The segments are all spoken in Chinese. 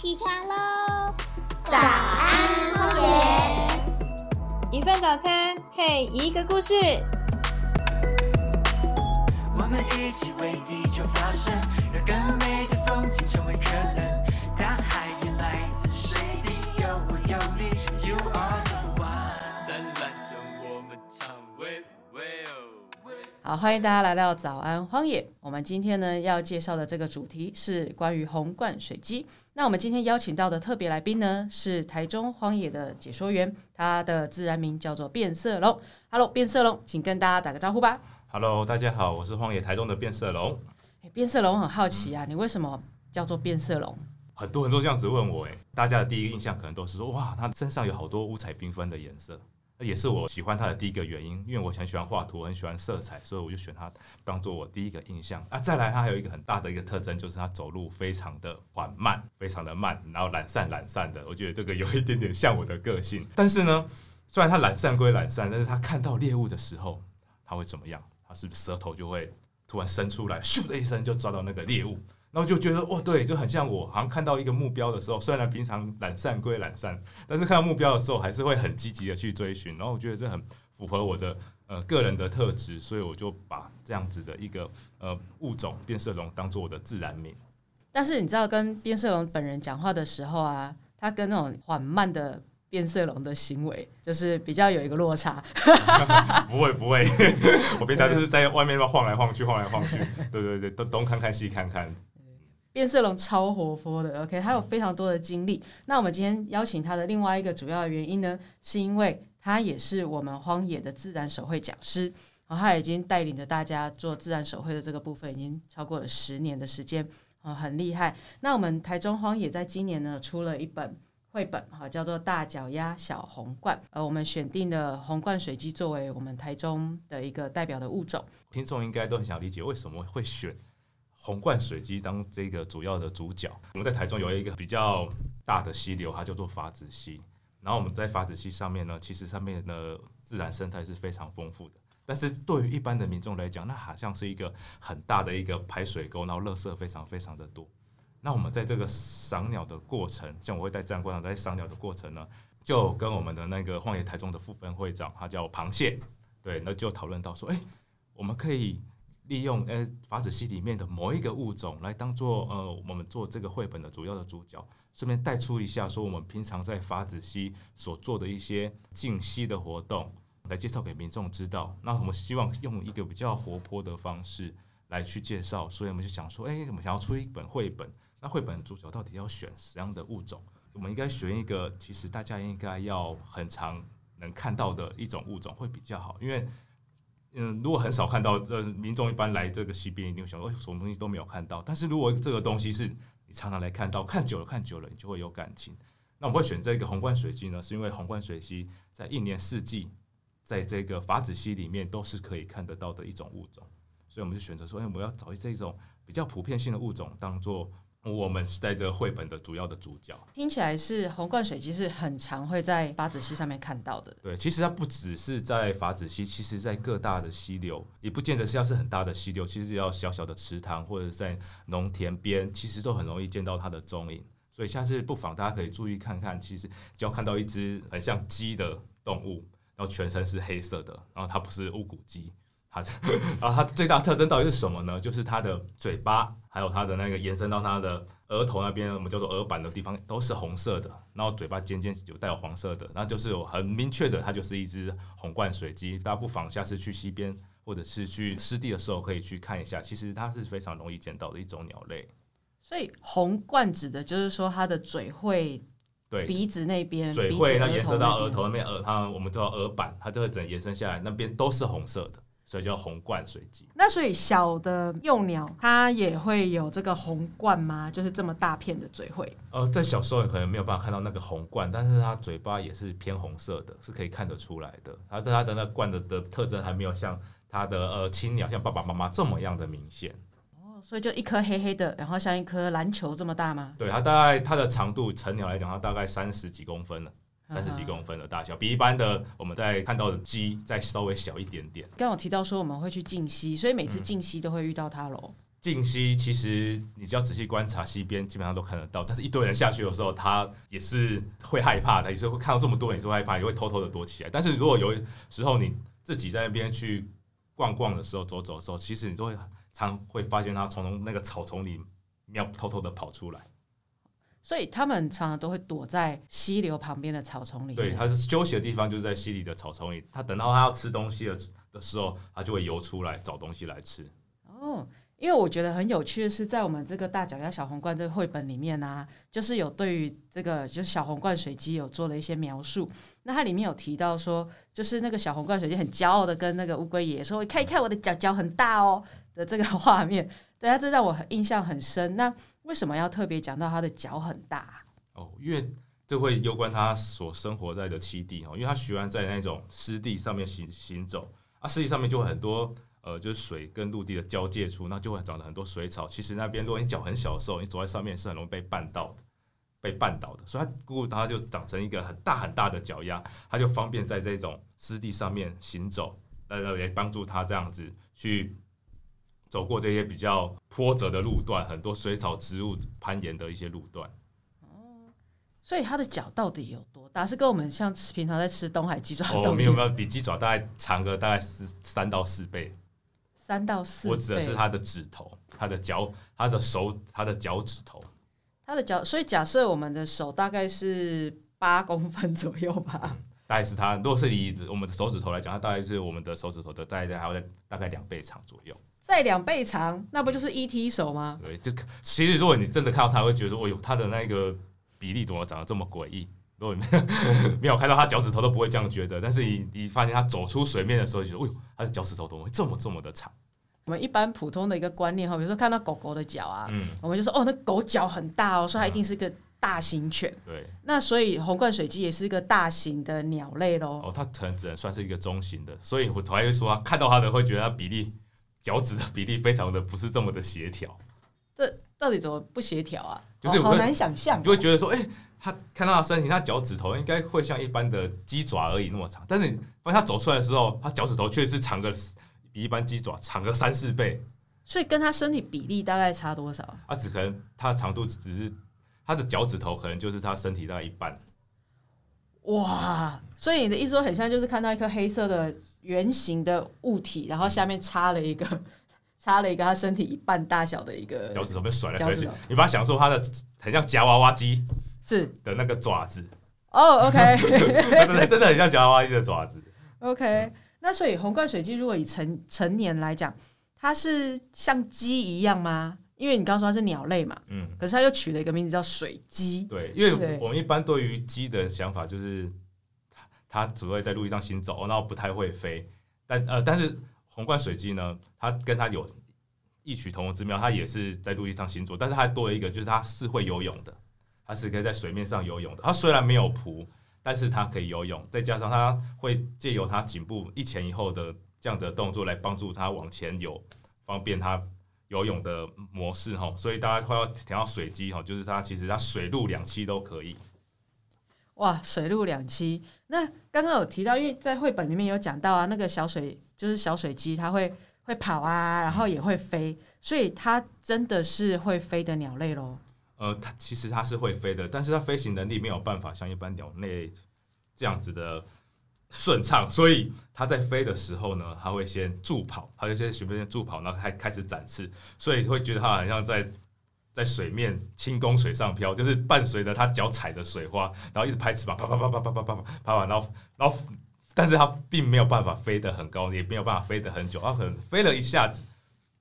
起床喽！早安，荒野。一份早餐配一个故事。我们一起为地球发声，让更美的风景成为可能。好，欢迎大家来到早安荒野。我们今天呢要介绍的这个主题是关于红冠水鸡。那我们今天邀请到的特别来宾呢是台中荒野的解说员，他的自然名叫做变色龙。Hello，变色龙，请跟大家打个招呼吧。Hello，大家好，我是荒野台中的变色龙。诶变色龙很好奇啊，你为什么叫做变色龙？很多人都这样子问我，哎，大家的第一个印象可能都是说，哇，它身上有好多五彩缤纷的颜色，也是我喜欢它的第一个原因，因为我很喜欢画图，很喜欢色彩，所以我就选它当做我第一个印象啊。再来，它还有一个很大的一个特征，就是它走路非常的缓慢，非常的慢，然后懒散懒散的，我觉得这个有一点点像我的个性。但是呢，虽然它懒散归懒散，但是它看到猎物的时候，它会怎么样？它是不是舌头就会突然伸出来，咻的一声就抓到那个猎物？然后就觉得哦，对，就很像我，好像看到一个目标的时候，虽然平常懒散归懒散，但是看到目标的时候，还是会很积极的去追寻。然后我觉得这很符合我的呃个人的特质，所以我就把这样子的一个呃物种变色龙当做我的自然名。但是你知道，跟变色龙本人讲话的时候啊，他跟那种缓慢的变色龙的行为，就是比较有一个落差。不 会不会，我平常就是在外面晃来晃去，晃来晃去，对对对，东东看看西看看。变色龙超活泼的，OK，他有非常多的经历。那我们今天邀请他的另外一个主要的原因呢，是因为他也是我们荒野的自然手绘讲师，然后他已经带领着大家做自然手绘的这个部分，已经超过了十年的时间，啊，很厉害。那我们台中荒野在今年呢出了一本绘本，哈，叫做《大脚丫小红冠》，呃，我们选定的红冠水鸡作为我们台中的一个代表的物种。听众应该都很想理解为什么会选红冠水鸡当这个主要的主角。我们在台中有一个比较大的溪流，它叫做法子溪。然后我们在法子溪上面呢，其实上面的自然生态是非常丰富的。但是对于一般的民众来讲，那好像是一个很大的一个排水沟，然后垃圾非常非常的多。那我们在这个赏鸟的过程，像我会带自然观察在赏鸟的过程呢，就跟我们的那个荒野台中的副分会长，他叫螃蟹，对，那就讨论到说，哎、我们可以利用呃法子溪里面的某一个物种来当做呃我们做这个绘本的主要的主角，顺便带出一下说我们平常在法子溪所做的一些静息的活动，来介绍给民众知道。那我们希望用一个比较活泼的方式来去介绍，所以我们就想说，哎、我们想要出一本绘本，那绘本主角到底要选什么样的物种？我们应该选一个其实大家应该要很常能看到的一种物种会比较好，因为嗯，如果很少看到，呃，民众一般来这个溪边一定会想说，哎什么东西都没有看到。但是如果这个东西是你常常来看到，看久了看久了，你就会有感情。那我们会选这个红冠水鸡呢，是因为红冠水鸡在一年四季，在这个法子溪里面都是可以看得到的一种物种，所以我们就选择说，哎，我要找这种比较普遍性的物种，当做我们是在这个绘本的主要的主角。听起来是红冠水鸡是很常会在法子溪上面看到的。对，其实它不只是在法子溪，其实在各大的溪流，也不见得是要是很大的溪流，其实要小小的池塘或者在农田边，其实都很容易见到它的踪影。所以下次不妨大家可以注意看看，其实只要看到一只很像鸡的动物，然后全身是黑色的，然后它不是乌骨鸡，它 然后它最大特征到底是什么呢？就是它的嘴巴，还有它的那个延伸到它的额头那边，我们叫做额板的地方都是红色的，然后嘴巴尖尖有带有黄色的，那就是有很明确的，它就是一只红冠水鸡。大家不妨下次去溪边或者是去湿地的时候，可以去看一下，其实它是非常容易见到的一种鸟类。所以红冠指的就是说它的嘴会对，鼻子那边，嘴会那延伸到额头那边，额它我们叫额板，它就会整延伸下来，那边都是红色的，所以叫红冠水鸡。那所以小的幼鸟它也会有这个红冠吗？就是这么大片的嘴喙。呃，在小时候可能没有办法看到那个红冠，但是它嘴巴也是偏红色的，是可以看得出来的。它在它的那冠的的特征还没有像它的呃青鸟，像爸爸妈妈这么样的明显。哦，所以就一颗黑黑的，然后像一颗篮球这么大吗？对，它大概它的长度，成鸟来讲，它大概三十几公分了。三十几公分的大小，比一般的我们在看到的鸡再稍微小一点点。刚刚有提到说我们会去静溪，所以每次嗯静溪都会遇到它喽。静溪其实你只要仔细观察溪边，基本上都看得到。但是一堆人下去的时候，它也是会害怕的，也是会看到这么多人，也是会害怕，也会偷偷的躲起来。但是如果有时候你自己在那边去逛逛的时候，走走的时候，其实你都会常会发现它从那个草丛里喵偷偷的跑出来。所以他们常常都会躲在溪流旁边的草丛里。对，它是休息的地方，就是在溪里的草丛里。它等到它要吃东西的的时候，它就会游出来找东西来吃。哦，因为我觉得很有趣的是，在我们这个大脚丫小红冠这个绘本里面啊，就是有对于这个就是小红冠水鸡有做了一些描述。那它里面有提到说，就是那个小红冠水鸡很骄傲的跟那个乌龟爷爷说：“看一看我的脚脚很大哦”的这个画面。对啊，这让我很印象很深。那为什么要特别讲到他的脚很大？哦，因为这会攸关他所生活在的栖地哦，因为他喜欢在那种湿地上面行行走啊，湿地上面就很多呃，就是水跟陆地的交界处，那就会长了很多水草。其实那边如果你脚很小的时候，你走在上面是很容易被绊到的，被绊倒的。所以它姑姑它就长成一个很大很大的脚丫，它就方便在这种湿地上面行走，来来帮助他这样子去。走过这些比较波折的路段，很多水草植物攀岩的一些路段。所以它的脚到底有多大？是跟我们像平常在吃东海鸡爪哦，都没有没有，比鸡爪大概长个大概四三到四倍。三到四倍。我指的是它的指头，它的脚，它的手，它的脚趾头。它的脚，所以假设我们的手大概是八公分左右吧。大概是它，如果是以我们的手指头来讲，它大概是我们的手指头的大概还要在大概两倍长左右。再两倍长，那不就是 ET 手吗？对，这其实如果你真的看到它，会觉得说，哦呦，它的那个比例怎么长得这么诡异？如果你 没有看到它脚趾头，都不会这样觉得。但是你你发现它走出水面的时候，觉得，哦呦，它的脚趾头怎么会这么这么的长？我们一般普通的一个观念哈，比如说看到狗狗的脚啊，嗯，我们就说哦，那狗脚很大哦，所以它一定是个大型犬。对。那所以红冠水鸡也是一个大型的鸟类喽。哦，它可能只能算是一个中型的，所以我才会说，看到它的会觉得它比例脚趾的比例非常的不是这么的协调。这到底怎么不协调啊？就是哦好难想象你。就会觉得说，哎、他看到他身体，他脚趾头应该会像一般的鸡爪而已那么长，但是你发现它走出来的时候，他脚趾头却是长个比一般鸡爪长个三四倍，所以跟他身体比例大概差多少？啊只可能他的长度只是他的脚趾头可能就是他身体大概一半。哇！所以你的意思说很像就是看到一颗黑色的圆形的物体，然后下面插了一个 插了一个它身体一半大小的一个脚趾头被甩来甩去你把它想说它的很像夹娃娃机是的那个爪子，哦，OK 真的真的很像夹娃娃机的爪子。OK。那所以红冠水鸡如果以成成年来讲，它是像鸡一样吗？因为你刚刚说它是鸟类嘛，嗯，可是它又取了一个名字叫水鸡。对，因为我们一般对于鸡的想法就是它它只会在陆地上行走，然后不太会飞。但呃，但是红冠水鸡呢，它跟它有异曲同工之妙，它也是在陆地上行走，但是它多了一个，就是它是会游泳的，它是可以在水面上游泳的。它虽然没有蹼，但是它可以游泳，再加上它会借由它颈部一前一后的这样的动作来帮助它往前游，方便它游泳的模式哈。所以大家会要提到水机哈，就是它其实它水陆两栖都可以。哇，水陆两栖。那刚刚有提到，因为在绘本里面有讲到啊，那个小水就是小水鸡，它会会跑啊，然后也会飞，所以它真的是会飞的鸟类喽。呃，它其实它是会飞的，但是它飞行能力没有办法像一般鸟类这样子的顺畅，所以它在飞的时候呢，它会先助跑，它就先随便助跑，然后开开始展翅，所以会觉得它好像在在水面轻功水上漂，就是伴随着它脚踩的水花，然后一直拍翅膀，啪啪啪啪啪啪啪啪啪啪，然后然后，但是它并没有办法飞得很高，也没有办法飞得很久，它可能飞了一下子。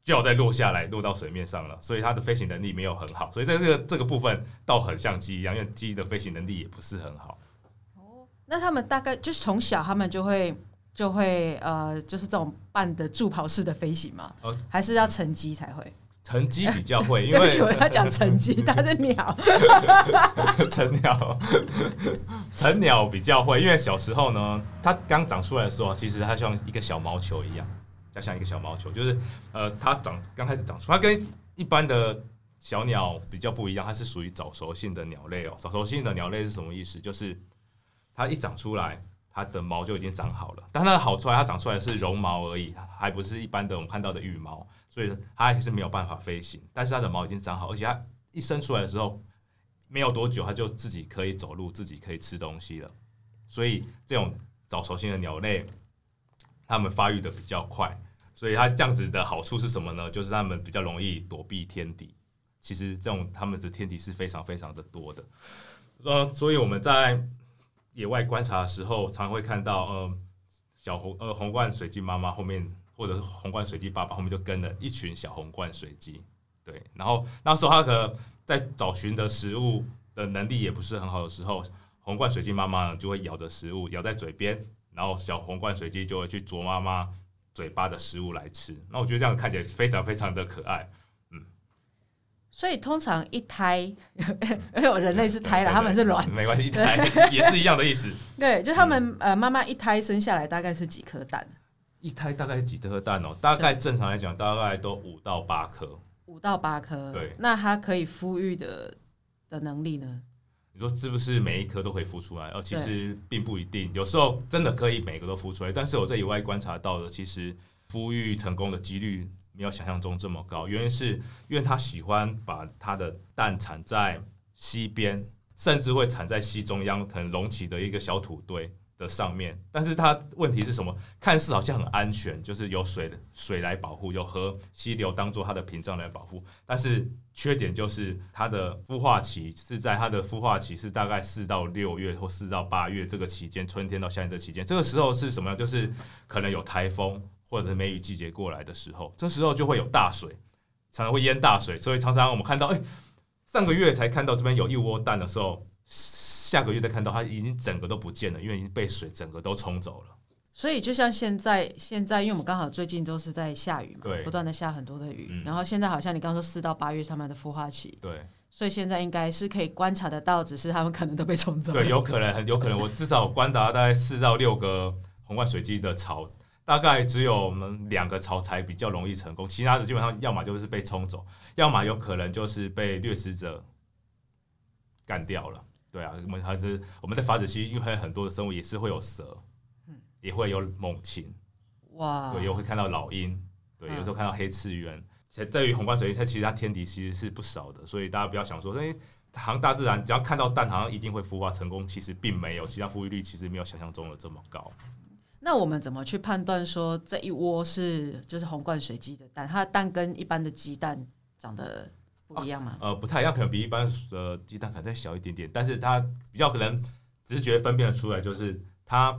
就要再落下来，落到水面上了，所以它的飞行能力没有很好，所以在这个这个部分倒很像鸡一样，因为鸡的飞行能力也不是很好。那他们大概就是从小他们就会就会呃，就是这种半的助跑式的飞行嘛，哦还是要成鸡才会？成鸡比较会，因对不起，我为要讲成鸡，它是鸟。成鸟，成鸟比较会，因为小时候呢，它刚长出来的时候，其实它像一个小毛球一样，它像一个小毛球，就是呃，它长刚开始长出，它跟一般的小鸟比较不一样，它是属于早熟性的鸟类哦。早熟性的鸟类是什么意思？就是它一长出来，它的毛就已经长好了，但它的好出来，它长出来是绒毛而已，还不是一般的我们看到的羽毛。所以它还是没有办法飞行。但是它的毛已经长好，而且它一生出来的时候没有多久，它就自己可以走路，自己可以吃东西了。所以这种早熟性的鸟类，它们发育的比较快，所以它这样子的好处是什么呢？就是它们比较容易躲避天敌。其实这种它们的天敌是非常非常的多的。呃，所以我们在野外观察的时候，常会看到，呃，小红呃红冠水鸡妈妈后面，或者是红冠水鸡爸爸后面就跟了一群小红冠水鸡。对，然后那时候它的在找寻的食物的能力也不是很好的时候，红冠水鸡妈妈就会咬着食物咬在嘴边，然后小红冠水鸡就会去啄妈妈嘴巴的食物来吃。那我觉得这样看起来非常非常的可爱。所以通常一胎，因为我人类是胎了，他们是卵，没关系，一胎 也是一样的意思。对，就他们呃妈妈一胎生下来大概是几颗蛋？一胎大概几颗蛋哦？大概正常来讲，大概都五到八颗。五到八颗。对那它可以孵育的的能力呢？你说是不是每一颗都可以孵出来？哦，其实并不一定，有时候真的可以每个都孵出来。但是我在野外观察到的，其实孵育成功的几率没有想象中这么高。原因是因为它喜欢把它的蛋产在溪边，甚至会产在溪中央，可能隆起的一个小土堆的上面。但是它问题是什么？看似好像很安全，就是有水水来保护，有河溪流当做它的屏障来保护。但是缺点就是它的孵化期是在它的孵化期是大概四到六月或四到八月这个期间，春天到夏天这期间，这个时候是什么？就是可能有台风或者是梅雨季节过来的时候，这时候就会有大水，常常会淹大水，所以常常我们看到，哎、上个月才看到这边有一窝蛋的时候，下个月再看到它已经整个都不见了，因为已经被水整个都冲走了。所以就像现在，现在因为我们刚好最近都是在下雨嘛，对不断的下很多的雨，嗯然后现在好像你刚刚说四到八月是他们的孵化期，对所以现在应该是可以观察得到，只是他们可能都被冲走了。对，有可能，很有可能，我至少观察大概四到六个红冠水鸡的巢，大概只有我们两个巢才比较容易成功，其他的基本上要么就是被冲走，要么有可能就是被掠食者干掉了。对啊，我们还是我们在法子溪，因为很多的生物也是会有蛇，也会有猛禽，哇，对，也会看到老鹰，对，嗯有时候看到黑翅鸢。其实对于宏观水鸡，它其实它天敌其实是不少的，所以大家不要想说，哎、好像大自然只要看到蛋，好像一定会孵化成功，其实并没有，其实它孵育率其实没有想象中的这么高。那我们怎么去判断说这一窝是就是红冠水鸡的蛋？它的蛋跟一般的鸡蛋长得不一样吗？呃，不太一样，可能比一般的鸡蛋可能再小一点点，但是它比较可能直觉分辨得出来，就是它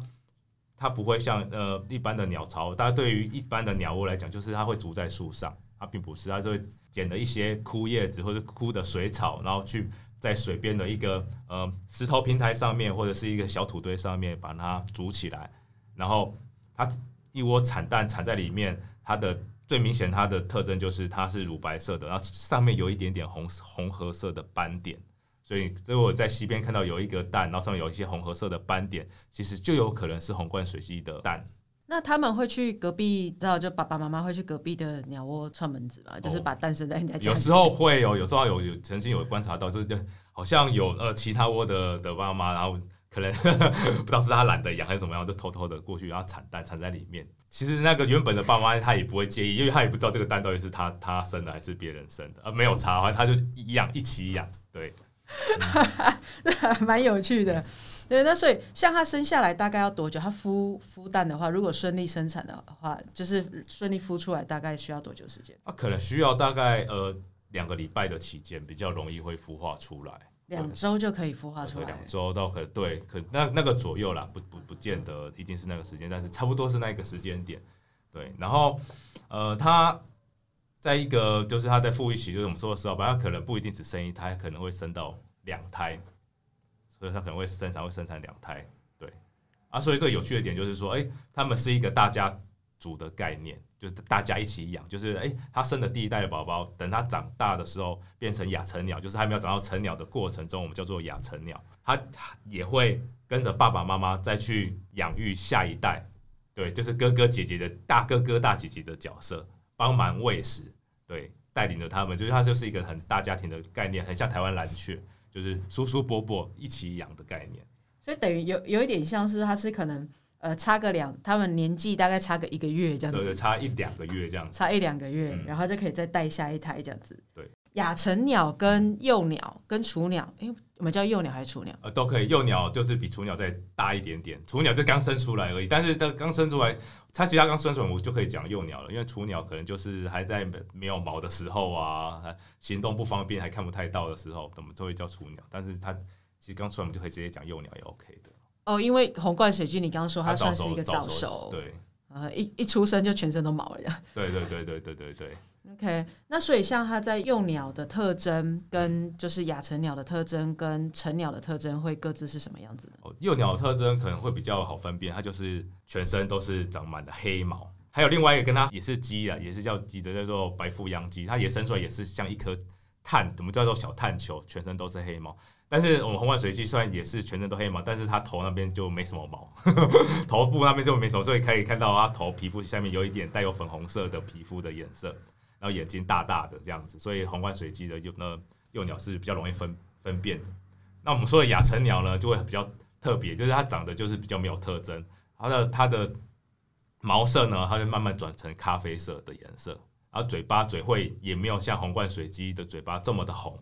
它不会像呃一般的鸟巢，大家对于一般的鸟窝来讲，就是它会筑在树上，它并不是，它就会捡了一些枯叶子或者枯的水草，然后去在水边的一个呃石头平台上面或者是一个小土堆上面把它筑起来，然后它一窝产蛋产在里面，它的最明显它的特征就是它是乳白色的，然后上面有一点点红红褐色的斑点。所以，如果在西边看到有一个蛋，然后上面有一些红褐色的斑点，其实就有可能是红冠水鸡的蛋。那他们会去隔壁，知道就爸爸妈妈会去隔壁的鸟窝串门子嘛？就是把蛋生在人家。有时候会有，有时候有有曾经有观察到，就是好像有呃其他窝的的妈妈，然后可能 不知道是他懒得养还是怎么样，就偷偷的过去，然后产蛋产在里面。其实那个原本的爸妈他也不会介意，因为他也不知道这个蛋到底是他他生的还是别人生的，呃没有差，反正他就一样一起养。对，蛮有趣的。对，那所以像他生下来大概要多久？他孵孵蛋的话，如果顺利生产的话，就是顺利孵出来，大概需要多久时间？他可能需要大概呃两个礼拜的期间，比较容易会孵化出来。两周就可以孵化出，来两。周到可对，可那那个左右啦，不不不见得一定是那个时间，但是差不多是那个时间点。对，然后呃，它在一个就是它在复育期，就是我们说的时候，吧，他可能不一定只生一胎，可能会生到两胎，所以它可能会生产会生产两胎。对，啊，所以这个有趣的点就是说，哎、他们是一个大家族的概念，就是大家一起养，就是哎、他生的第一代的宝宝，等他长大的时候变成亚成鸟，就是还没有长到成鸟的过程中，我们叫做亚成鸟，它它也会跟着爸爸妈妈再去养育下一代，对，就是哥哥姐姐的大哥哥大姐姐的角色，帮忙喂食，对，带领着他们，就是它就是一个很大家庭的概念，很像台湾蓝雀，就是叔叔伯伯一起养的概念。所以等于有有一点像是它是可能呃差个两，他们年纪大概差个一个月这样子，差一两个月这样子。差一两个月，嗯然后就可以再带下一胎这样子。对，亚成鸟跟幼鸟跟雏鸟，诶，我们叫幼鸟还是雏鸟？呃，都可以。幼鸟就是比雏鸟再大一点点，雏鸟就刚生出来而已。但是它刚生出来，它其实它刚生出来，我就可以讲幼鸟了，因为雏鸟可能就是还在没有毛的时候啊，还行动不方便，还看不太到的时候，我们都会叫雏鸟。但是它其实刚出来，我们就可以直接讲幼鸟也 OK 的。哦，因为红冠水鸡，你刚刚说它算是一个早早熟，对呃，一一出生就全身都毛了。对对对对对对对。OK，那所以像它在幼鸟的特征跟就是亚成鸟的特征跟成鸟的特征会各自是什么样子的？哦，幼鸟的特征可能会比较好分辨，它就是全身都是长满了黑毛。还有另外一个跟它也是鸡啊，也是叫鸡的，叫做白腹秧鸡，它也生出来也是像一颗碳，我们叫做小碳球，全身都是黑毛。但是我们红冠水鸡虽然也是全身都黑毛，但是它头那边就没什么毛，呵 呵头部那边就没什么，所以可以看到它头皮肤下面有一点带有粉红色的皮肤的颜色，然后眼睛大大的这样子，所以红冠水鸡的幼那幼鸟是比较容易分分辨的。那我们说的亚成鸟呢，就会比较特别，就是它长得就是比较没有特征，它的它的毛色呢，它会慢慢转成咖啡色的颜色，然后嘴巴嘴会也没有像红冠水鸡的嘴巴这么的红，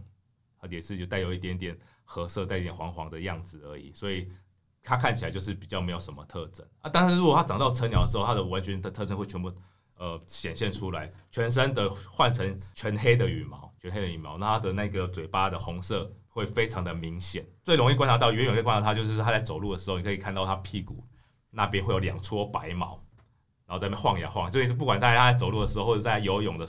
它也是就带有一点点褐色，带一点黄黄的样子而已，所以它看起来就是比较没有什么特征啊。但是如果它长到成鸟的时候，它的完全的特征会全部呃显现出来，全身的换成全黑的羽毛，全黑的羽毛，那它的那个嘴巴的红色会非常的明显。最容易观察到，远远可以观察它，就是它在走路的时候，你可以看到它屁股那边会有两撮白毛，然后在那晃呀晃。所以是不管大家在走路的时候，或者在游泳的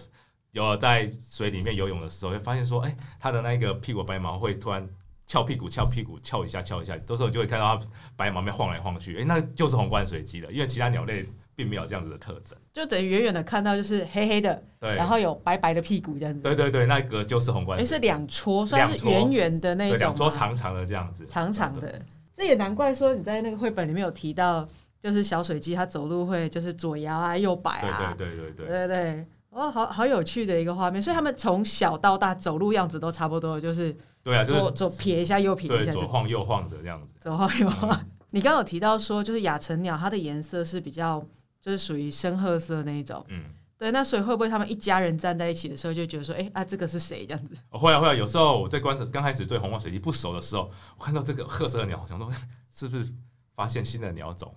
有在水里面游泳的时候，会发现说，哎、它的那个屁股白毛会突然翘屁股、翘屁股、翘一下、翘一下，到时候就会看到它白毛面晃来晃去，哎、那就是红冠水鸡了，因为其他鸟类并没有这样子的特征。就等于远远的看到就是黑黑的，对，然后有白白的屁股这样子。对对对，那个就是红冠诶，水鸡，是两撮，算是圆圆的那种两撮长长的这样子，长长的。这也难怪说你在那个绘本里面有提到，就是小水鸡它走路会就是左摇啊右摆对啊，对对对。对对对。哦，好好有趣的一个画面。所以他们从小到大走路样子都差不多，就是对啊，就是左左撇一下，右撇对一下，左晃右晃的这样子。左晃右晃。你刚刚有提到说，就是亚成鸟它的颜色是比较就是属于深褐色那一种。嗯，对，那所以会不会他们一家人站在一起的时候，就觉得说，哎、啊，这个是谁这样子？会啊会啊，有时候我在观察刚开始对红光水鸡不熟的时候，我看到这个褐色的鸟，我想说 是不是发现新的鸟种，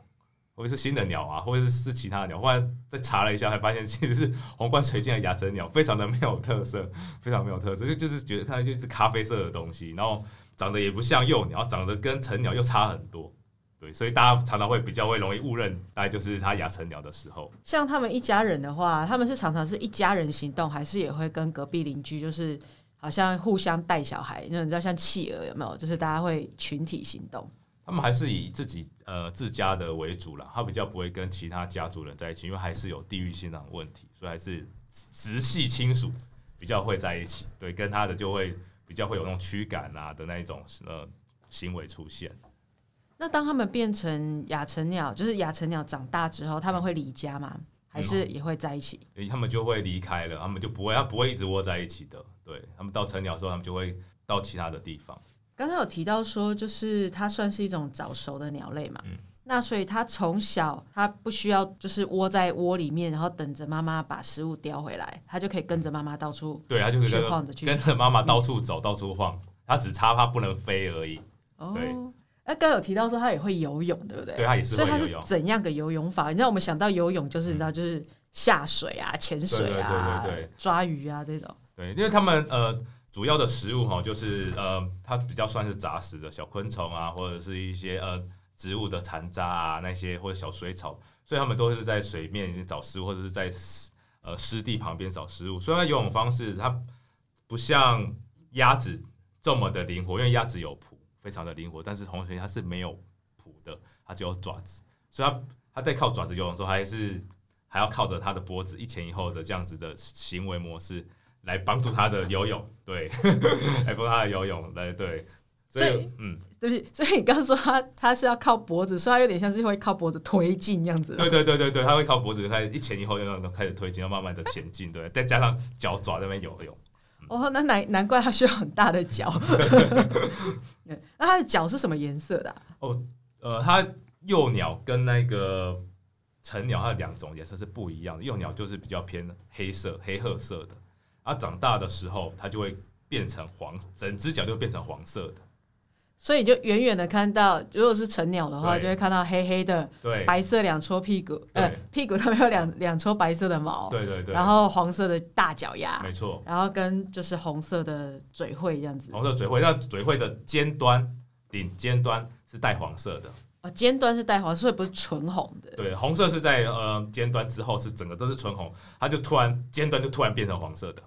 或者是新的鸟啊，或者是是其他的鸟。后来再查了一下，才发现 其实是红冠垂剑的亚成鸟，非常的没有特色，非常没有特色，就就是觉得看就是咖啡色的东西，然后长得也不像幼鸟，长得跟成鸟又差很多。对，所以大家常常会比较会容易误认，大概就是它亚成鸟的时候。像他们一家人的话，他们是常常是一家人行动，还是也会跟隔壁邻居，就是好像互相带小孩，那你知道像企鹅有没有？就是大家会群体行动。他们还是以自己呃自家的为主啦，他比较不会跟其他家族人在一起，因为还是有地域性的问题，所以还是直系亲属比较会在一起。对，跟他的就会比较会有那种驱赶啊的那一种呃行为出现。那当他们变成亚成鸟，就是亚成鸟长大之后，他们会离家吗？还是也会在一起？诶他们就会离开了，他们就不会，他不会一直窝在一起的。对他们到成鸟的时候，他们就会到其他的地方。刚才有提到说，就是它算是一种早熟的鸟类嘛。嗯那所以它从小它不需要就是窝在窝里面，然后等着妈妈把食物叼回来，它就可以跟着妈妈到处对，它就可以去晃着去跟着妈妈到处走，到处晃。它只差它不能飞而已。哦刚刚有提到说它也会游泳，对不对？对，它也是所以它。是怎样个游泳法？你知道我们想到游泳就是你知道就是下水啊、潜水啊、对对对对对抓鱼啊这种。对，因为他们呃主要的食物哈，就是呃它比较算是杂食的小昆虫啊，或者是一些呃植物的残渣啊那些或者小水草，所以它们都是在水面找食物，或者是在呃湿地旁边找食物。虽然游泳方式它不像鸭子这么的灵活，因为鸭子有蹼，非常的灵活，但是红水它是没有蹼的，它只有爪子，所以它它在靠爪子游泳的时候，还是还要靠着它的脖子一前一后的这样子的行为模式。来帮助他的游泳，对，来帮助他的游泳，来对，所所以以嗯，对不起，所以你刚刚说他他是要靠脖子，所以他有点像是会靠脖子推进这样子。对对对对对，他会靠脖子开始一前一后，那种开始推进，要慢慢的前进，对，再加上脚爪在那边游泳，哦，那难难怪它需要很大的脚。那它的脚是什么颜色的啊、呃，它幼鸟跟那个成鸟它的两种颜色是不一样的，幼鸟就是比较偏黑色、黑褐色的，啊，长大的时候它就会变成黄，整只脚就变成黄色的，所以就远远的看到，如果是成鸟的话，就会看到黑黑的对，白色两撮屁股，屁股上面有两两撮白色的毛，对对对，然后黄色的大脚丫，没错，然后跟就是红色的嘴喙这样子。红色嘴喙，那嘴喙的尖端、顶尖端是带黄色的，哦，尖端是带黄，所以不是纯红的。对，红色是在呃尖端之后是整个都是纯红，它就突然尖端就突然变成黄色的。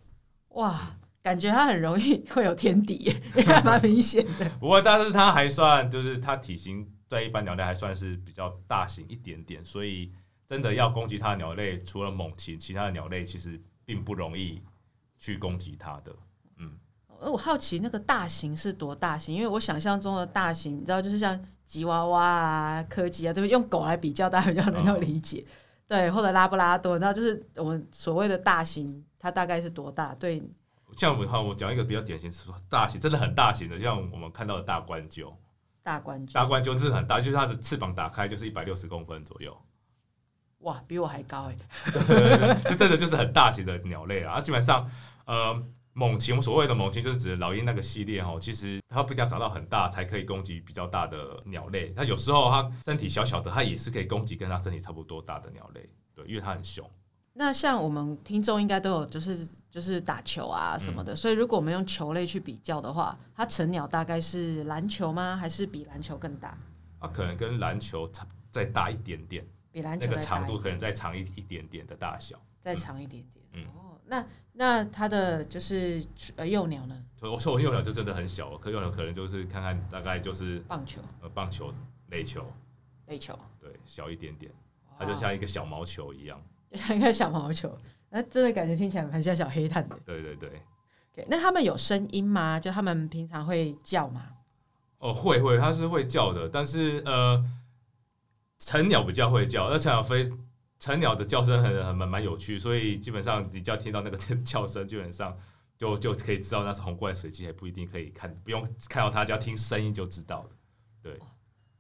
哇，感觉它很容易 会有天敌耶，也还蛮明显的。不过，但是它还算就是它体型在一般鸟类还算是比较大型一点点，所以真的要攻击它的鸟类，除了猛禽，其他的鸟类其实并不容易去攻击它的。呃我好奇那个大型是多大型？因为我想象中的大型，你知道，就是像吉娃娃啊、柯基啊，对不对？用狗来比较，大家比较能够理解。对，或者拉布拉多，你知道，就是我们所谓的大型，它大概是多大？对，像我哈我讲一个比较典型是大型，真的很大型的，像我们看到的大冠鸠，大冠军大，冠鸠真的很大，就是它的翅膀打开就是一百六十公分左右，哇，比我还高哎。这真的就是很大型的鸟类啊。基本上，呃，猛禽，我们所谓的猛禽就是指老鹰那个系列哈，其实它不一定要长到很大才可以攻击比较大的鸟类，它有时候它身体小小的，它也是可以攻击跟它身体差不多大的鸟类，对，因为它很凶。那像我们听众应该都有，就是就是打球啊什么的，所以如果我们用球类去比较的话，它成鸟大概是篮球吗？还是比篮球更大？它可能跟篮球差再大一点点，比篮球那个长度可能再长一一点点的大小。再长一点点。嗯哦，那那它的就是呃幼鸟呢？我说我幼鸟就真的很小了，可幼鸟可能就是看看大概就是棒球、呃棒球、垒球，垒球，对，小一点点，它就像一个小毛球一样。就像一个小毛球，那真的感觉听起来很像小黑炭的。对对对那他们有声音吗？就他们平常会叫吗？哦会会，它是会叫的，但是呃，成鸟比较会叫，那成鸟飞。成鸟的叫声很很蛮蛮有趣，所以基本上你只要听到那个叫声，基本上就就可以知道那是红冠水鸡，还不一定可以看，不用看到它，只要听声音就知道了。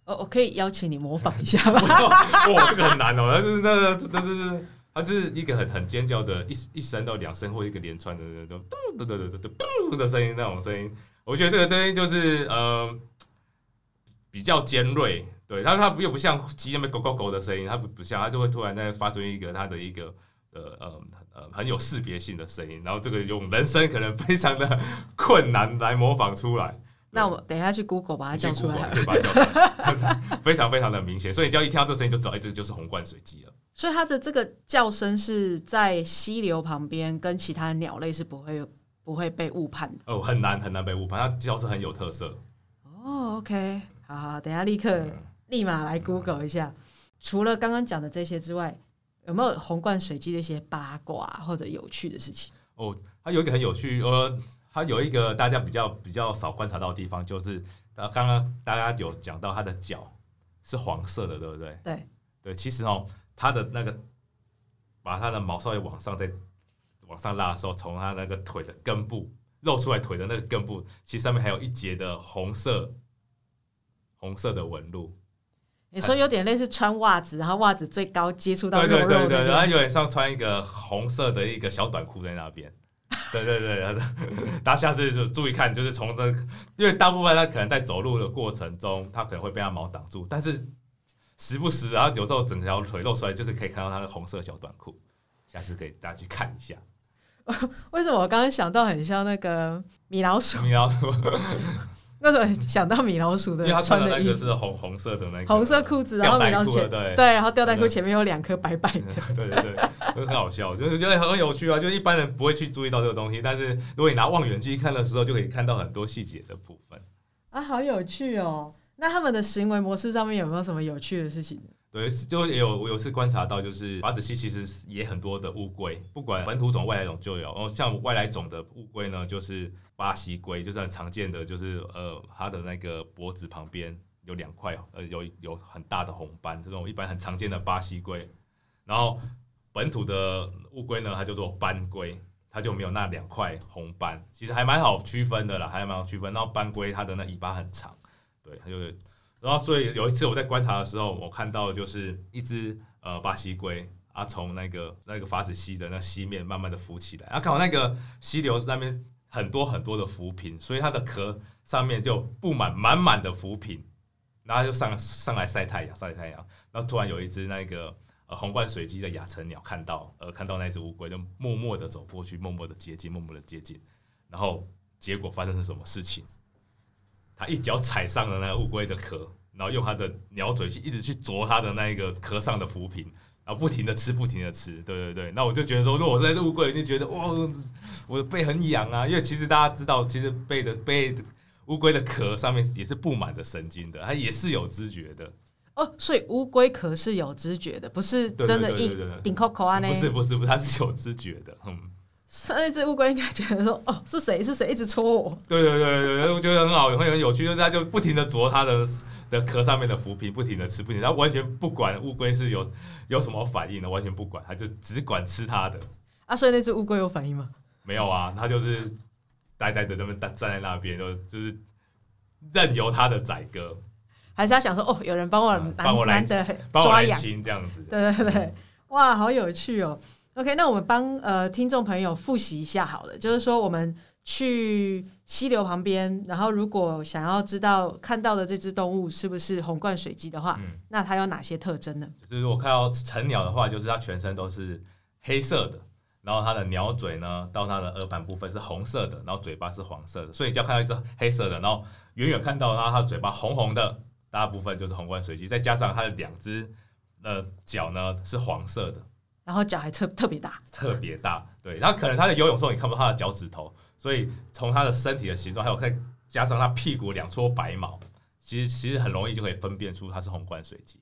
哦，我可以邀请你模仿一下吗？哇，这个很难哦，但是那那那是它就是一个很很尖叫的，一一声到两声或一个连串的那种咚咚咚咚咚咚的声音，那种声音，我觉得这个声音就是呃比较尖锐，对，它它又不像鸡那边狗狗狗的声音，它不不像，它就会突然在发出一个它的一个呃呃呃很有识别性的声音，然后这个用人声可能非常的 困难来模仿出来。那我等一下去 Google 把它叫出来可。以把它叫出来，非常非常的明显，所以你只要一听到这个声音就知道，哎、这个就是红冠水鸡了。所以它的这个叫声是在溪流旁边，跟其他鸟类是不会不会被误判的。哦，很难很难被误判，它叫声很有特色。哦，OK，好好，等一下立刻嗯立马来 Google 一下。除了刚刚讲的这些之外，有没有红冠水鸡的一些八卦或者有趣的事情？哦，它有一个很有趣，呃，它有一个大家比较比较少观察到的地方，就是呃，刚刚大家有讲到它的脚是黄色的，对不对？对对，其实哦，它的那个把它的毛稍微往上再往上拉的时候，从它那个腿的根部露出来，腿的那个根部，其实上面还有一节的红色红色的纹路。你说有点类似穿袜子，然后袜子最高接触到对肉肉的对对对，然后有点像穿一个红色的一个小短裤在那边。对对对，大家下次就注意看，就是从这，因为大部分他可能在走路的过程中，他可能会被他毛挡住，但是时不时，然后有时候整条腿露出来，就是可以看到他的红色小短裤。下次可以大家去看一下。为什么我刚刚想到很像那个米老鼠？你要说，为什么想到米老鼠的因为他穿的那个？是红红色的那个红色裤子，然后米老鼠对对，然后吊带裤前面有两颗白白的。对 对对，就很好笑，就是觉得很有趣啊。就一般人不会去注意到这个东西，但是如果你拿望远镜看的时候，就可以看到很多细节的部分。啊，好有趣哦！那他们的行为模式上面有没有什么有趣的事情？对，就也有我有次观察到，就是法子溪其实也很多的乌龟，不管本土种、外来种就有。哦，像外来种的乌龟呢，就是巴西龟，就是很常见的，就是呃，它的那个脖子旁边有两块，呃，有有很大的红斑，这种一般很常见的巴西龟。然后本土的乌龟呢，它叫做斑龟，它就没有那两块红斑，其实还蛮好区分的啦，还蛮好区分。然后斑龟它的那尾巴很长，对，它就是然后所以有一次我在观察的时候，我看到就是一只呃巴西龟啊，从那个那个法子溪的那溪面慢慢的浮起来，啊，刚好那个溪流那边很多很多的浮萍，所以它的壳上面就布满满满的浮萍，然后就上上来晒太阳晒太阳，然后突然有一只那个呃红冠水鸡的亚成鸟看到呃看到那只乌龟，就默默的走过去，默默的接近，默默的接近，然后结果发生了什么事情？它一脚踩上了那个乌龟的壳，然后用它的鸟嘴去一直去啄它的那个壳上的浮萍，然后不停的吃，不停的吃，对对对。那我就觉得说，如果我是那只乌龟，一定觉得哇，我的背很痒啊，因为其实大家知道，其实背的背乌龟的壳上面也是布满的神经的，它也是有知觉的。哦，所以乌龟壳是有知觉的，不是真的硬顶扣扣啊那。不是不是不是，它是有知觉的，嗯。所以那只乌龟应该觉得说，哦，是谁是谁一直戳我，对对对对对，我觉得很好，会很有趣，就是它就不停的啄它的的壳上面的浮萍，不停的吃，不停地，它完全不管乌龟是有有什么反应的，完全不管，它就只管吃它的。啊，所以那只乌龟有反应吗？没有啊，他就是呆呆的那么站站在那边，就就是任由他的宰割，还是他想说，哦，有人帮我嗯帮我来难难得帮我来抓痒，亲这样子。对对对，哇，好有趣哦。OK，那我们帮呃听众朋友复习一下好了，就是说我们去溪流旁边，然后如果想要知道看到的这只动物是不是红冠水鸡的话，嗯，那它有哪些特征呢？就是如果看到成鸟的话，就是它全身都是黑色的，然后它的鸟嘴呢到它的额板部分是红色的，然后嘴巴是黄色的，所以只要看到一只黑色的，然后远远看到它它的嘴巴红红的，大部分就是红冠水鸡，再加上它的两只呃脚呢是黄色的，然后脚还特特别大，特别大，对，然后可能它在游泳的时候你看不到它的脚趾头，所以从它的身体的形状，还有再加上它屁股两撮白毛，其实其实很容易就可以分辨出它是红冠水鸡，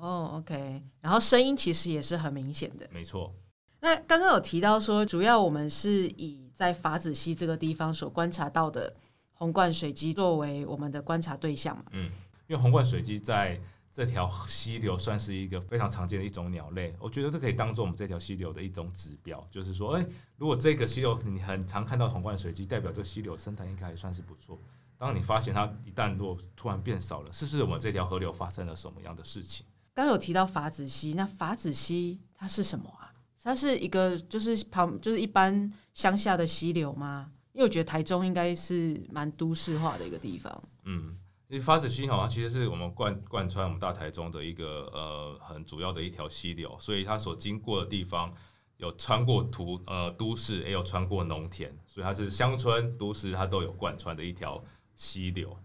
哦，OK，然后声音其实也是很明显的。没错。那刚刚有提到说，主要我们是以在法子溪这个地方所观察到的红冠水鸡作为我们的观察对象嘛？因为红冠水鸡在这条溪流算是一个非常常见的一种鸟类，我觉得这可以当做我们这条溪流的一种指标，就是说，哎、如果这个溪流你很常看到红冠水鸡，代表这溪流生态应该还算是不错。当你发现它一旦如果突然变少了，是不是我们这条河流发生了什么样的事情？刚有提到法子溪，那法子溪它是什么啊？它是一个就是旁就是一般乡下的溪流吗？因为我觉得台中应该是蛮都市化的一个地方。嗯，因为发子溪好像其实是我们贯贯穿我们大台中的一个呃很主要的一条溪流，所以它所经过的地方有穿过土呃都市，也有穿过农田，所以它是乡村都市它都有贯穿的一条溪流。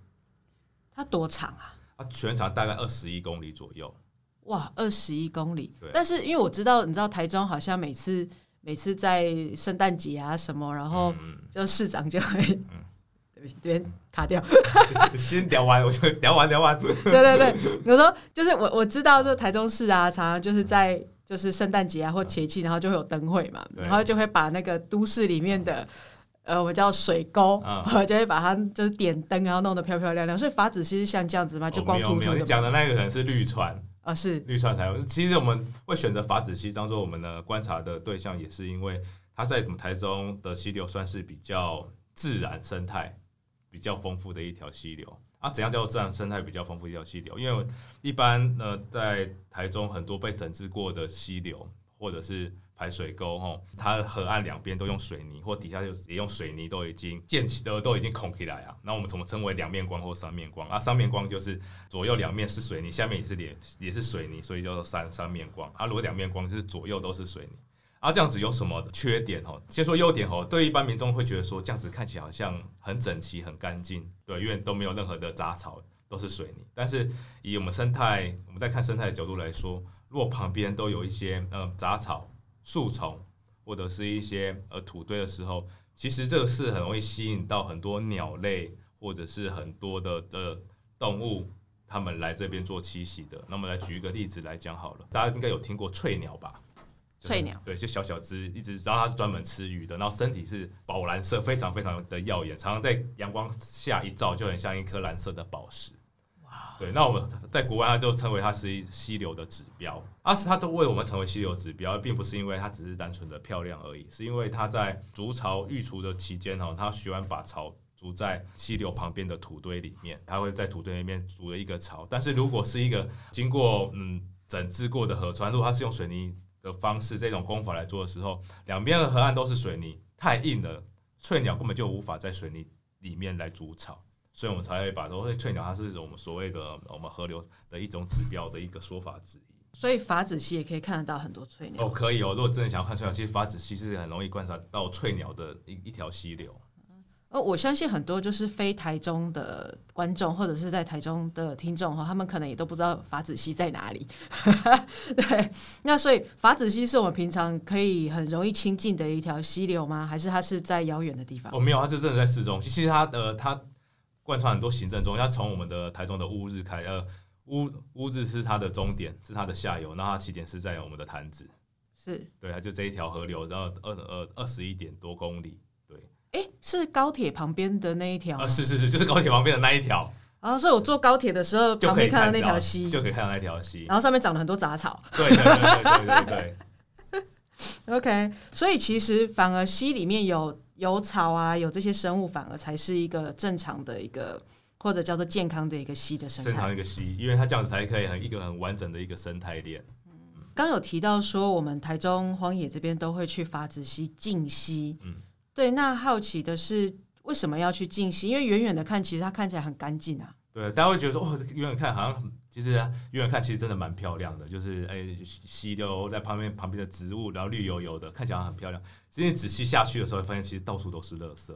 它多长啊？它全长大概二十一公里左右，哇，二十一公里。但是因为我知道，你知道台中好像每次每次在圣诞节啊什么，然后嗯，就市长就会，对不起，这边卡掉。先聊完，我就聊完聊完，对对对，有时候就是我我知道，这台中市啊，常常就是在就是圣诞节啊或节气，然后就会有灯会嘛，然后就会把那个都市里面的。呃，我们叫水沟，然后就会把它就是点灯，然后弄得漂漂亮亮。所以法子其实像这样子嘛？就哦光没有没有，你秃秃的？讲的那个可能是绿川，啊，是绿色台湾。其实我们会选择法子溪当做我们的观察的对象，也是因为它在我们台中的溪流算是比较自然生态比较丰富的一条溪流。啊，怎样叫做自然生态比较丰富一条溪流？因为一般呢，在台中很多被整治过的溪流或者是排水沟哦，它河岸两边都用水泥，或底下就也用水泥都已经建起的都已经孔起来啊。那我们怎么称为两面光或三面光啊？三面光就是左右两面是水泥，下面也是也也是水泥，所以叫做三三面光。啊，如果两面光就是左右都是水泥。啊，这样子有什么缺点哦？先说优点哦，对一般民众会觉得说这样子看起来好像很整齐、很干净，对，因为都没有任何的杂草，都是水泥。但是以我们生态，我们在看生态的角度来说，如果旁边都有一些呃杂草、树丛或者是一些呃土堆的时候，其实这个是很容易吸引到很多鸟类或者是很多的的动物，它们来这边做栖息的。那么来举一个例子来讲好了，大家应该有听过翠鸟吧？翠鸟，对，就小小只，一直知道它是专门吃鱼的，然后身体是宝蓝色，非常非常的耀眼，常常在阳光下一照，就很像一颗蓝色的宝石。对，那我们在国外，它就称为它是溪流的指标。啊，是它都为我们成为溪流指标，并不是因为它只是单纯的漂亮而已，是因为它在筑巢育雏的期间哦，它喜欢把巢筑在溪流旁边的土堆里面，它会在土堆里面筑了一个巢。但是如果是一个经过嗯整治过的河川，如果它是用水泥的方式这种工法来做的时候，两边的河岸都是水泥，太硬了，翠鸟根本就无法在水泥里面来筑巢。所以我们才会把都会翠鸟，它是我们所谓的我们河流的一种指标的一个说法之一。所以法子溪也可以看得到很多翠鸟。哦，可以哦。如果真的想要看翠鸟，其实法子溪是很容易观察到翠鸟的一一条溪流。哦，我相信很多就是非台中的观众或者是在台中的听众哈，他们可能也都不知道法子溪在哪里。对，那所以法子溪是我们平常可以很容易亲近的一条溪流吗？还是它是在遥远的地方？哦，没有，它是真的在市中心。其实它的它贯穿很多行政中，要从我们的台中的乌日开，呃，乌乌日是它的终点，是它的下游，那它起点是在我们的潭子。是对，它就这一条河流，然后二二二十一点多公里。对哎，是高铁旁边的那一条啊？是是是，就是高铁旁边的那一条。啊，所以我坐高铁的时候，旁边看到那条溪，就可以看到那条溪，然后上面长了很多杂草。对对对对对对。OK，所以其实反而溪里面有有草啊，有这些生物，反而才是一个正常的一个或者叫做健康的一个溪的生态。正常一个溪，因为它这样子才可以很一个很完整的一个生态链。刚有提到说，我们台中荒野这边都会去法子溪净溪。嗯。对，那好奇的是为什么要去净溪？因为远远的看，其实它看起来很干净啊。对，大家会觉得说，哦，远远看好像，其实远远看其实真的蛮漂亮的，就是哎，溪流在旁边，旁边的植物，然后绿油油的，看起来很漂亮。其实你仔细下去的时候，会发现其实到处都是垃圾，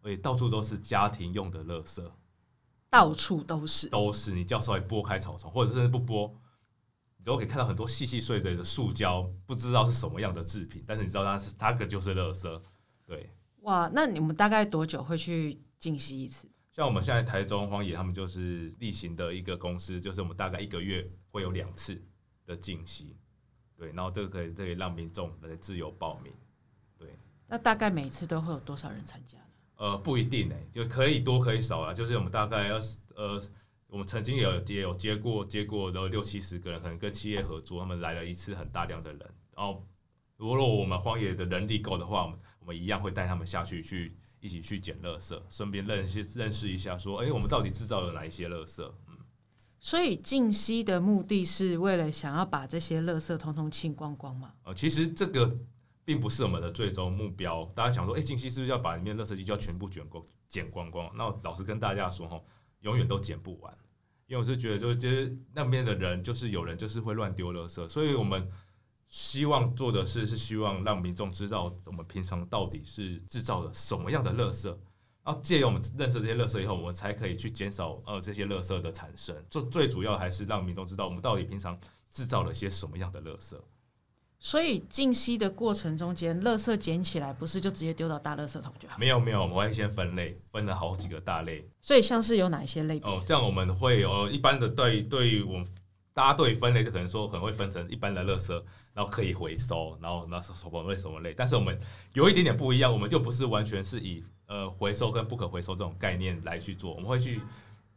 而且到处都是家庭用的垃圾，到处都是，都是。你叫稍微拨开草丛，或者是不拨，你都可以看到很多细细碎碎的塑胶，不知道是什么样的制品，但是你知道它是它可就是垃圾。对，哇，那你们大概多久会去净溪一次？像我们现在台中荒野，他们就是例行的一个公司，就是我们大概一个月会有两次的净溪。对，然后这个可以可以让民众来自由报名。对，那大概每次都会有多少人参加呢？呃，不一定哎，就可以多可以少啊。就是我们大概要呃，我们曾经有也有接过接过的六七十个人，可能跟企业合作，他们来了一次很大量的人。然后，如果我们荒野的人力够的话，我们我们一样会带他们下去，去一起去捡垃圾，顺便认识认识一下，说，哎，我们到底制造了哪一些垃圾？嗯，所以静息的目的是为了想要把这些垃圾通通清光光吗？呃，其实这个并不是我们的最终目标。大家想说，哎，净溪是不是要把里面垃圾机就要全部卷光、捡光光？那老实跟大家说，哈，永远都捡不完，因为我是觉得，就是其实那边的人，就是有人就是会乱丢垃圾，所以我们。希望做的事是希望让民众知道我们平常到底是制造了什么样的垃圾，然后借由我们认识这些垃圾以后，我们才可以去减少呃这些垃圾的产生。最最主要还是让民众知道我们到底平常制造了些什么样的垃圾。所以净息的过程中间，垃圾捡起来不是就直接丢到大垃圾桶就好？没有没有，我们会先分类，分了好几个大类。所以像是有哪一些类别？哦，这样我们会有一般的对对于我们大家对分类就可能说可能会分成一般的垃圾。然后可以回收，然后那是什么类什么类？但是我们有一点点不一样，我们就不是完全是以呃回收跟不可回收这种概念来去做，我们会去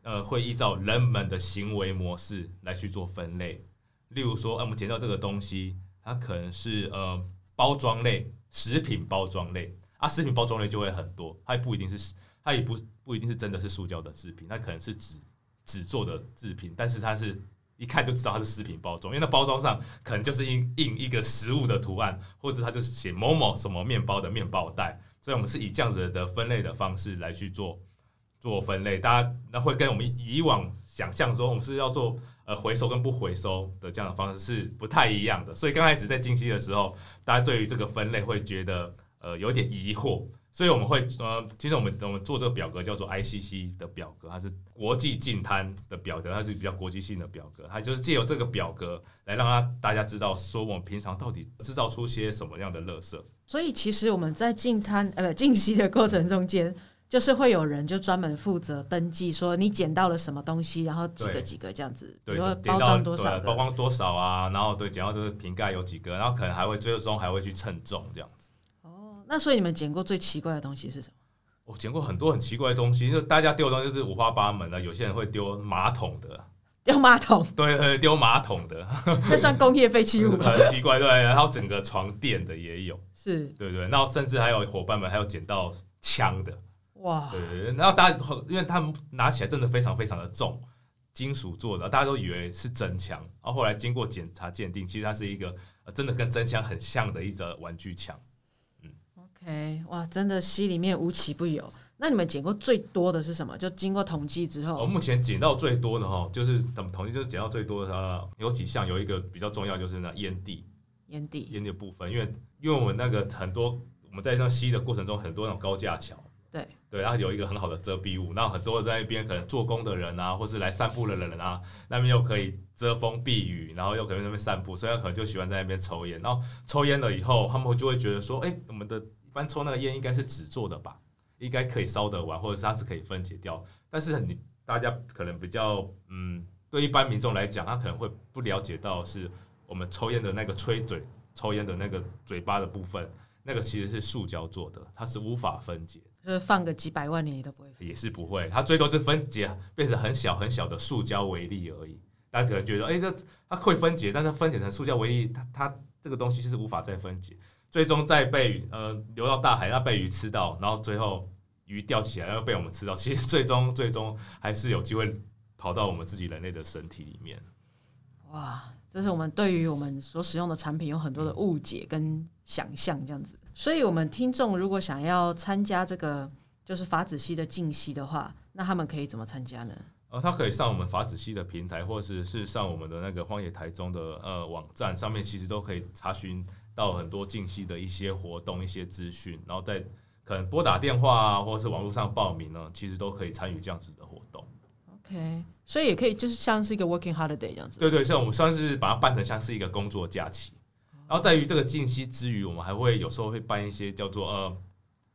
呃会依照人们的行为模式来去做分类。例如说，我们捡到这个东西，它可能是呃包装类、食品包装类啊，食品包装类就会很多，它也不一定是它也不不一定是真的是塑胶的制品，它可能是纸纸做的制品，但是它是。一看就知道它是食品包装，因为那包装上可能就是印印一个食物的图案，或者它就是写某某什么面包的面包袋，所以我们是以这样子的分类的方式来去做做分类。大家那会跟我们以往想象说我们是要做呃回收跟不回收的这样的方式是不太一样的，所以刚开始在近期的时候，大家对于这个分类会觉得呃有点疑惑。所以我们会呃，其实我们我们做这个表格叫做 ICC 的表格，它是国际净滩的表格，它是比较国际性的表格，它就是借由这个表格来让它大家知道说我们平常到底制造出些什么样的垃圾。所以其实我们在净滩 呃净息的过程中间，就是会有人就专门负责登记，说你捡到了什么东西，然后几个几个这样子，对，包装多少，包装多少啊，然后对，捡到这个瓶盖有几个，然后可能还会最终还会去称重这样子。那所以你们捡过最奇怪的东西是什么？我捡过很多很奇怪的东西，就大家丢的东西就是五花八门的。有些人会丢马桶的，丢马桶，对对，丢马桶的，那算工业废弃物很奇怪，对。然后整个床垫的也有，是对对。然后甚至还有伙伴们还有捡到枪的，哇，对对对，然后大家因为他们拿起来真的非常非常的重，金属做的，大家都以为是真枪，然后后来经过检查鉴定，其实它是一个、呃、真的跟真枪很像的一则玩具枪。OK，哇，真的溪里面无奇不有。那你们捡过最多的是什么？就经过统计之后哦，后，目前捡到最多的哈，就是怎么统计就是捡到最多的，呃，有几项，有一个比较重要就是那烟蒂，烟蒂，烟蒂的部分，因为因为我们那个很多我们在那吸的过程中，很多那种高架桥，对对，然后有一个很好的遮蔽物，那很多在那边可能做工的人啊，或是来散步的人啊，那边又可以遮风避雨，然后又可以在那边散步，所以他可能就喜欢在那边抽烟。然后抽烟了以后，他们就会觉得说，哎、我们的一般抽那个烟应该是纸做的吧，应该可以烧得完，或者是它是可以分解掉。但是你大家可能比较，嗯，对一般民众来讲，他可能会不了解到是我们抽烟的那个吹嘴抽烟的那个嘴巴的部分，那个其实是塑胶做的，它是无法分解。就是放个几百万年你都不会分。也是不会，它最多就分解变成很小很小的塑胶微粒而已。大家可能觉得，哎、这它会分解，但是分解成塑胶微粒，它它这个东西是无法再分解，最终再被呃流到大海，那被鱼吃到，然后最后鱼钓起来要被我们吃到，其实最终最终还是有机会跑到我们自己人类的身体里面。哇，这是我们对于我们所使用的产品有很多的误解跟想象，这样子。所以，我们听众如果想要参加这个就是法子系的净息的话，那他们可以怎么参加呢？呃，他可以上我们法子系的平台，或者是上我们的那个荒野台中的呃网站上面，其实都可以查询到很多近期的一些活动、一些资讯，然后再可能拨打电话啊，或者是网络上报名呢，其实都可以参与这样子的活动。OK，所以也可以就是像是一个 working holiday 这样子。对对，像我们算是把它办成像是一个工作假期，然后在于这个近期之余，我们还会有时候会办一些叫做呃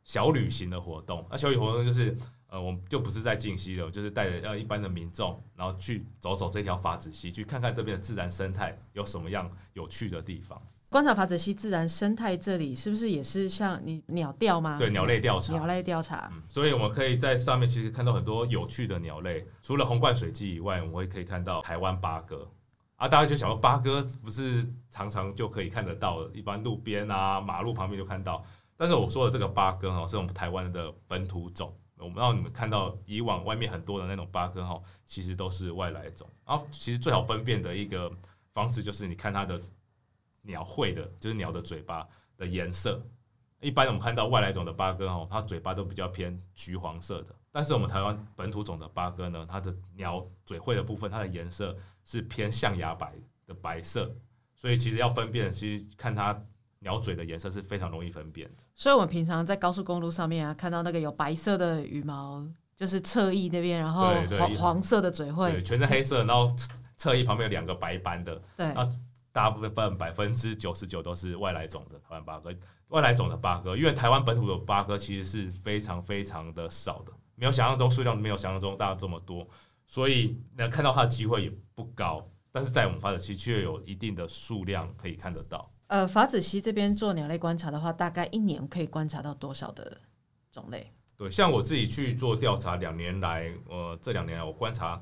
小旅行的活动。那小旅活动就是呃，我们就不是在近期的，就是带着呃一般的民众，然后去走走这条法子溪，去看看这边的自然生态有什么样有趣的地方。观察法子系自然生态这里是不是也是像你鸟调吗？对鸟类调查，鸟类调查。嗯，所以我们可以在上面其实看到很多有趣的鸟类，除了红冠水鸡以外，我们会可以看到台湾八哥啊。大家就想说，八哥不是常常就可以看得到的，一般路边啊、马路旁边就看到。但是我说的这个八哥哈，是我们台湾的本土种。我们让你们看到以往外面很多的那种八哥哈，其实都是外来种。然后其实最好分辨的一个方式就是你看它的鸟喙的，就是鸟的嘴巴的颜色。一般我们看到外来种的八哥哦，它嘴巴都比较偏橘黄色的，但是我们台湾本土种的八哥呢，它的鸟嘴喙的部分，它的颜色是偏象牙白的白色，所以其实要分辨，其实看它鸟嘴的颜色是非常容易分辨的。所以我们平常在高速公路上面啊，看到那个有白色的羽毛，就是侧翼那边，然后黄黄色的嘴对，喙，全是黑色，然后侧侧翼旁边有两个白斑的，对。啊大部分百分之九十九都是外来种的台湾八哥，外来种的八哥，因为台湾本土的八哥其实是非常非常的少的，没有想象中数量没有想象中大这么多，所以能看到它的机会也不高。但是在我们发展期却有一定的数量可以看得到。呃，法子溪这边做鸟类观察的话，大概一年可以观察到多少的种类？对，像我自己去做调查，两年来，呃，这两年来我观察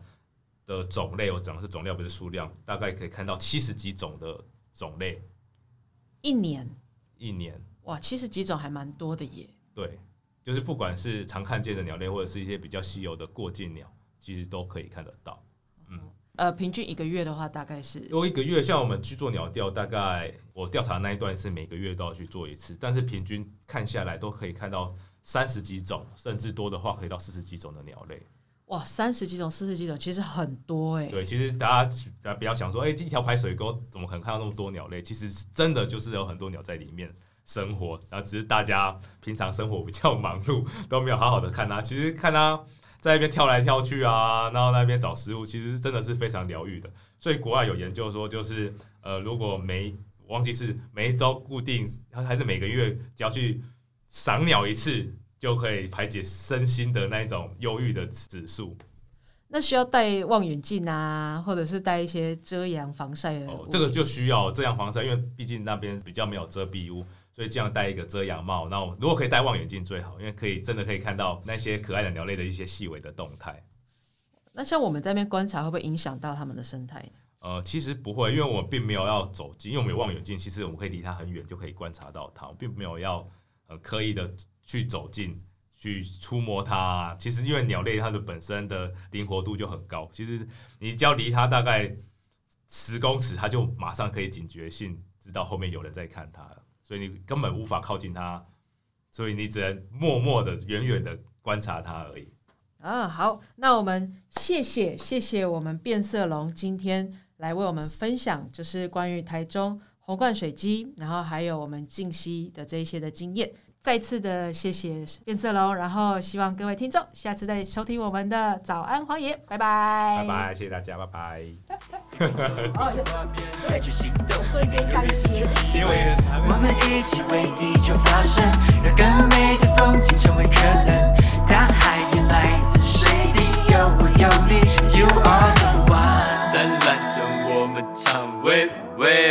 的种类，我讲的是种类不是数量，大概可以看到七十几种的种类，一年一年。哇，七十几种还蛮多的耶。对，就是不管是常看见的鸟类，或者是一些比较稀有的过境鸟，其实都可以看得到。嗯呃，平均一个月的话，大概是如果一个月，像我们去做鸟调，大概我调查的那一段是每个月都要去做一次，但是平均看下来都可以看到三十几种，甚至多的话可以到四十几种的鸟类。哇，三十几种、四十几种，其实很多哎。对，其实大家大家不要想说，哎、一条排水沟怎么可能看到那么多鸟类？其实真的就是有很多鸟在里面生活，然后只是大家平常生活比较忙碌，都没有好好的看它。其实看它在那边跳来跳去啊，然后那边找食物，其实真的是非常疗愈的。所以国外有研究说，就是呃，如果每忘记是每一周固定，还是每个月只要去赏鸟一次，就可以排解身心的那一种忧郁的指数。那需要戴望远镜啊，或者是戴一些遮阳防晒的。，哦这个就需要遮阳防晒，因为毕竟那边比较没有遮蔽物，所以这样戴一个遮阳帽。那我如果可以戴望远镜最好，因为可以真的可以看到那些可爱的鸟类的一些细微的动态。那像我们在那边观察，会不会影响到它们的生态？呃，其实不会，因为我们并没有要走近，因为我们有望远镜，其实我们可以离它很远就可以观察到它，我并没有要呃刻意的去走近去触摸它。其实因为鸟类它的本身的灵活度就很高，其实你只要离它大概十公尺，它就马上可以警觉性知道后面有人在看它，所以你根本无法靠近它，所以你只能默默的、远远的观察它而已。啊，好，那我们谢谢谢谢我们变色龙今天来为我们分享，就是关于台中红冠水鸡，然后还有我们静溪的这一些的经验。再次的谢谢变色龙然后希望各位听众下次再收听我们的早安黄爷拜拜。拜拜谢谢大家拜拜。我们一起为地球发声让更美的风景成为可能。大海来有我有你 you are the one 我们唱喂喂